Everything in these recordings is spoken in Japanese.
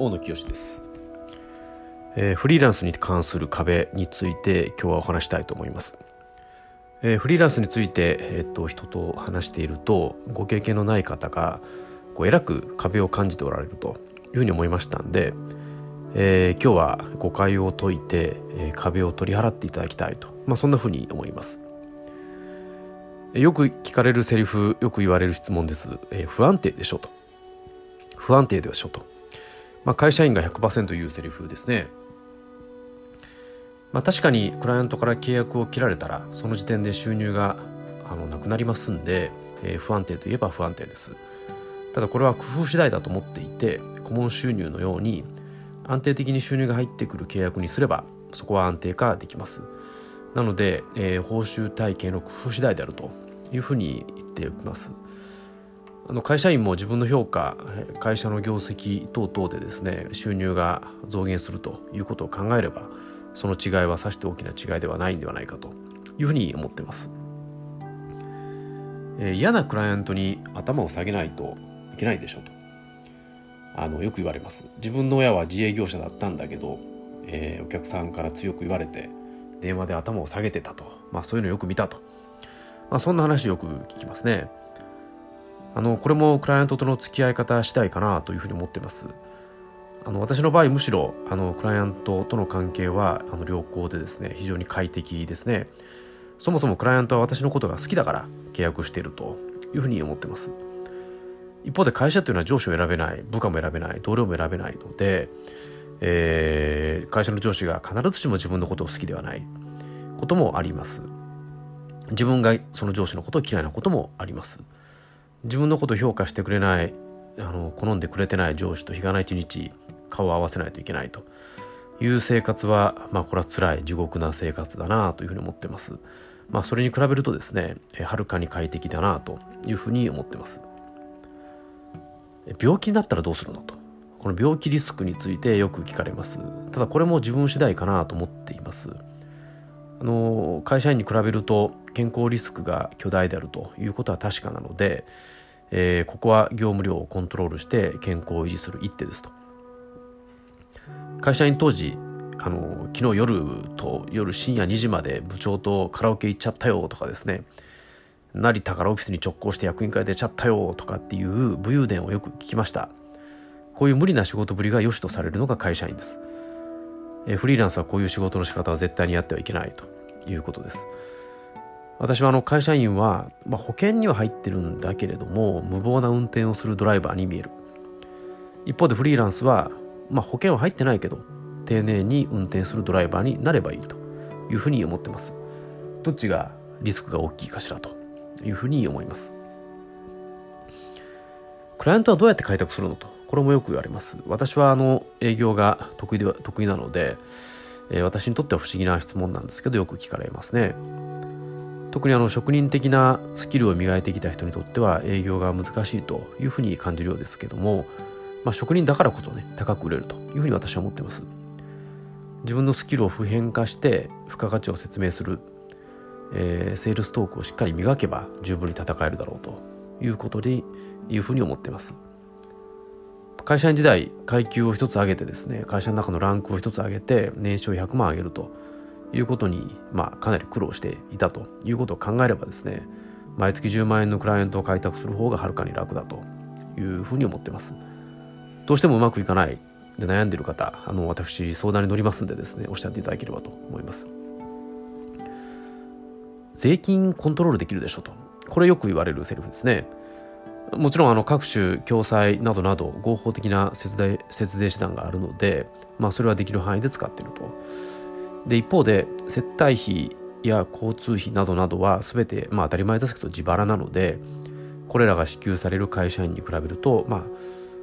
大野清です、えー、フリーランスに関する壁について今日はお話したいと思います、えー、フリーランスについて、えー、っと人と話しているとご経験のない方がこうえらく壁を感じておられるというふうに思いましたんで、えー、今日は誤解を解いて、えー、壁を取り払っていただきたいと、まあ、そんなふうに思います。よく聞かれるセリフよく言われる質問です、えー、不安定でしょと。不安定でしょと。まあ、会社員が100%言うセリフですね。まあ、確かにクライアントから契約を切られたらその時点で収入があのなくなりますんで、えー、不安定といえば不安定です。ただこれは工夫次第だと思っていて顧問収入のように安定的に収入が入ってくる契約にすればそこは安定化できます。なので、えー、報酬体系の工夫次第であるというふうに言っておきます。あの会社員も自分の評価会社の業績等々でですね収入が増減するということを考えればその違いはさして大きな違いではないんではないかというふうに思ってます、えー、嫌なクライアントに頭を下げないといけないでしょうと。あのよく言われます。自分の親は自営業者だったんだけど、えー、お客さんから強く言われて電話で頭を下げてたと、まあ、そういうのよく見たと、まあ、そんな話よく聞きますね。あのこれもクライアントとの付き合い方したいかなというふうに思ってます。あの私の場合むしろあのクライアントとの関係はあの良好でですね非常に快適ですね。そもそもクライアントは私のことが好きだから契約しているというふうに思ってます。一方で会社というのは上司を選べない部下も選べない同僚も選べないので、えー、会社の上司が必ずしも自分のことを好きではないこともあります。自分がその上司のことを嫌いなこともあります。自分のこと評価してくれないあの好んでくれてない上司と日がない一日顔を合わせないといけないという生活はまあこれは辛い地獄な生活だなというふうに思ってます。まあそれに比べるとですねはるかに快適だなというふうに思ってます。病気になったらどうするのとこの病気リスクについてよく聞かれます。ただこれも自分次第かなと思っています。あの会社員に比べると健康リスクが巨大であるということは確かなので、えー、ここは業務量をコントロールして健康を維持する一手ですと。会社員当時あの昨日夜と夜深夜2時まで部長とカラオケ行っちゃったよとかですね。成田からオフィスに直行して役員会出ちゃったよとかっていう武勇伝をよく聞きました。こういう無理な仕事ぶりが良しとされるのが会社員です。フリーランスはこういう仕事の仕方は絶対にやってはいけないということです。私はあの会社員は、まあ、保険には入ってるんだけれども無謀な運転をするドライバーに見える。一方でフリーランスは、まあ、保険は入ってないけど丁寧に運転するドライバーになればいいというふうに思ってます。どっちがリスクが大きいかしらというふうに思います。クライアントはどうやって開拓するのとこれもよく言われます。私はあの営業が得意では得意なので、えー、私にとっては不思議な質問なんですけどよく聞かれますね。特にあの職人的なスキルを磨いてきた人にとっては営業が難しいというふうに感じるようですけども、まあ、職人だからこそね高く売れるというふうに私は思ってます。自分のスキルを普遍化して付加価値を説明する、えー、セールストークをしっかり磨けば十分に戦えるだろうということでいうふうに思ってます。会社員時代階級を一つ上げてですね会社の中のランクを一つ上げて年収100万上げると。いうことに、まあ、かなり苦労していたということを考えればですね毎月10万円のクライアントを開拓する方がはるかに楽だというふうに思ってます。どうしてもうまくいかないで悩んでいる方あの私相談に乗りますんでですねおっしゃっていただければと思います。税金コントロールできるでしょと。これよく言われるセリフですね。もちろんあの各種共済などなど合法的な節税節税手段があるので、まあ、それはできる範囲で使っていると。で一方で接待費や交通費などなどは全て、まあ、当たり前ですけど自腹なのでこれらが支給される会社員に比べると、まあ、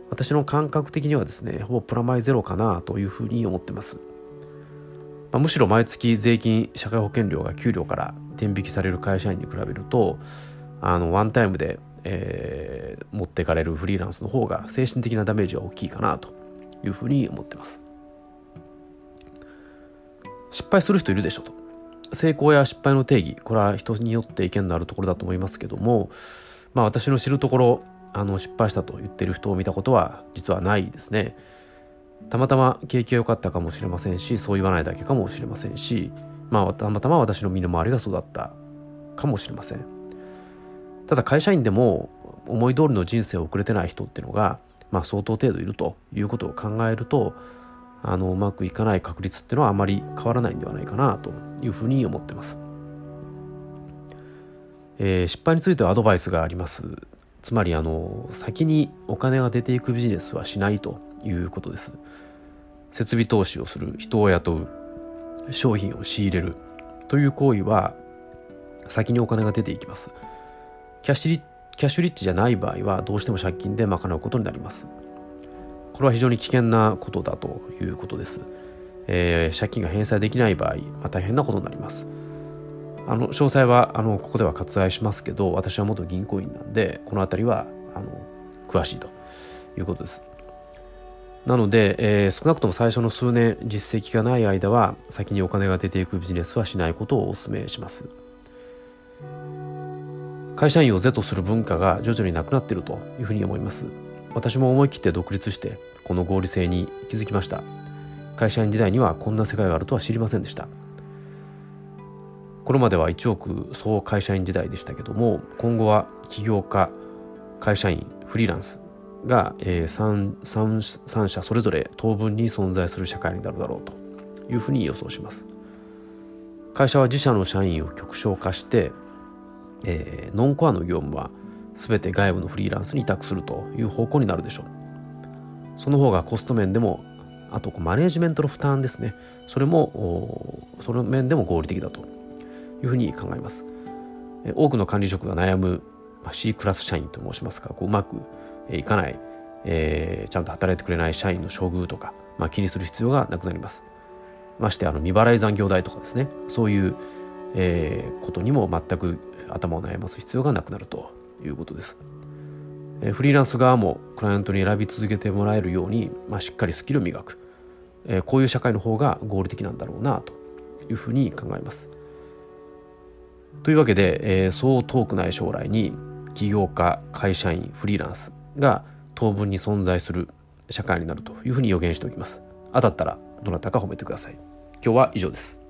私の感覚的にはですねほぼプラマイゼロかなというふうに思ってます、まあ、むしろ毎月税金社会保険料が給料から転引きされる会社員に比べるとあのワンタイムで、えー、持っていかれるフリーランスの方が精神的なダメージは大きいかなというふうに思ってます。失敗する人いるでしょと。成功や失敗の定義これは人によって意見のあるところだと思いますけどもまあ私の知るところあの失敗したと言ってる人を見たことは実はないですね。たまたま景気が良かったかもしれませんしそう言わないだけかもしれませんしまあたまたま私の身の回りが育ったかもしれません。ただ会社員でも思い通りの人生を送れてない人っていうのが、まあ、相当程度いるということを考えるとあのうまくいかない確率っていうのはあまり変わらないんではないかなというふうに思ってます、えー、失敗についてはアドバイスがあります。つまりあの先にお金が出ていくビジネスはしないということです。設備投資をする人を雇う商品を仕入れるという行為は先にお金が出ていきます。キャッシュリキャッシュリッチじゃない場合はどうしても借金で賄うことになります。これは非常に危険なことだということです、えー、借金が返済できない場合、まあ、大変なことになります。あの詳細はあのここでは割愛しますけど私は元銀行員なんでこの辺りはあの詳しいということです。なので、えー、少なくとも最初の数年実績がない間は先にお金が出ていくビジネスはしないことをお勧めします。会社員を是とする文化が徐々になくなっているというふうに思います。私も思い切って独立してこの合理性に気づきました。会社員時代にはこんな世界があるとは知りませんでした。これまでは1億総会社員時代でしたけども今後は起業家会社員フリーランスが、え、3, 3, 3社それぞれ当分に存在する社会になるだろうというふうに予想します。会社は自社の社員を極小化して、えー、ノンコアの業務は全て外部のフリーランスに委託するという方向になるでしょう。その方がコスト面でもあとマネージメントの負担ですねそれもその面でも合理的だというふうに考えます多くの管理職が悩む C クラス社員と申しますかこううまくいかない、えー、ちゃんと働いてくれない社員の処遇とか、まあ、気にする必要がなくなります。ましてあの未払い残業代とかですねそういう、えー、ことにも全く頭を悩ます必要がなくなるということです。え、フリーランス側もクライアントに選び続けてもらえるように、まあ、しっかりスキルを磨く、え、こういう社会の方が合理的なんだろうなというふうに考えます。というわけで、え、そう遠くない将来に起業家会社員フリーランスが当分に存在する社会になるというふうに予言しておきます。当たったらどなたか褒めてください。今日は以上です。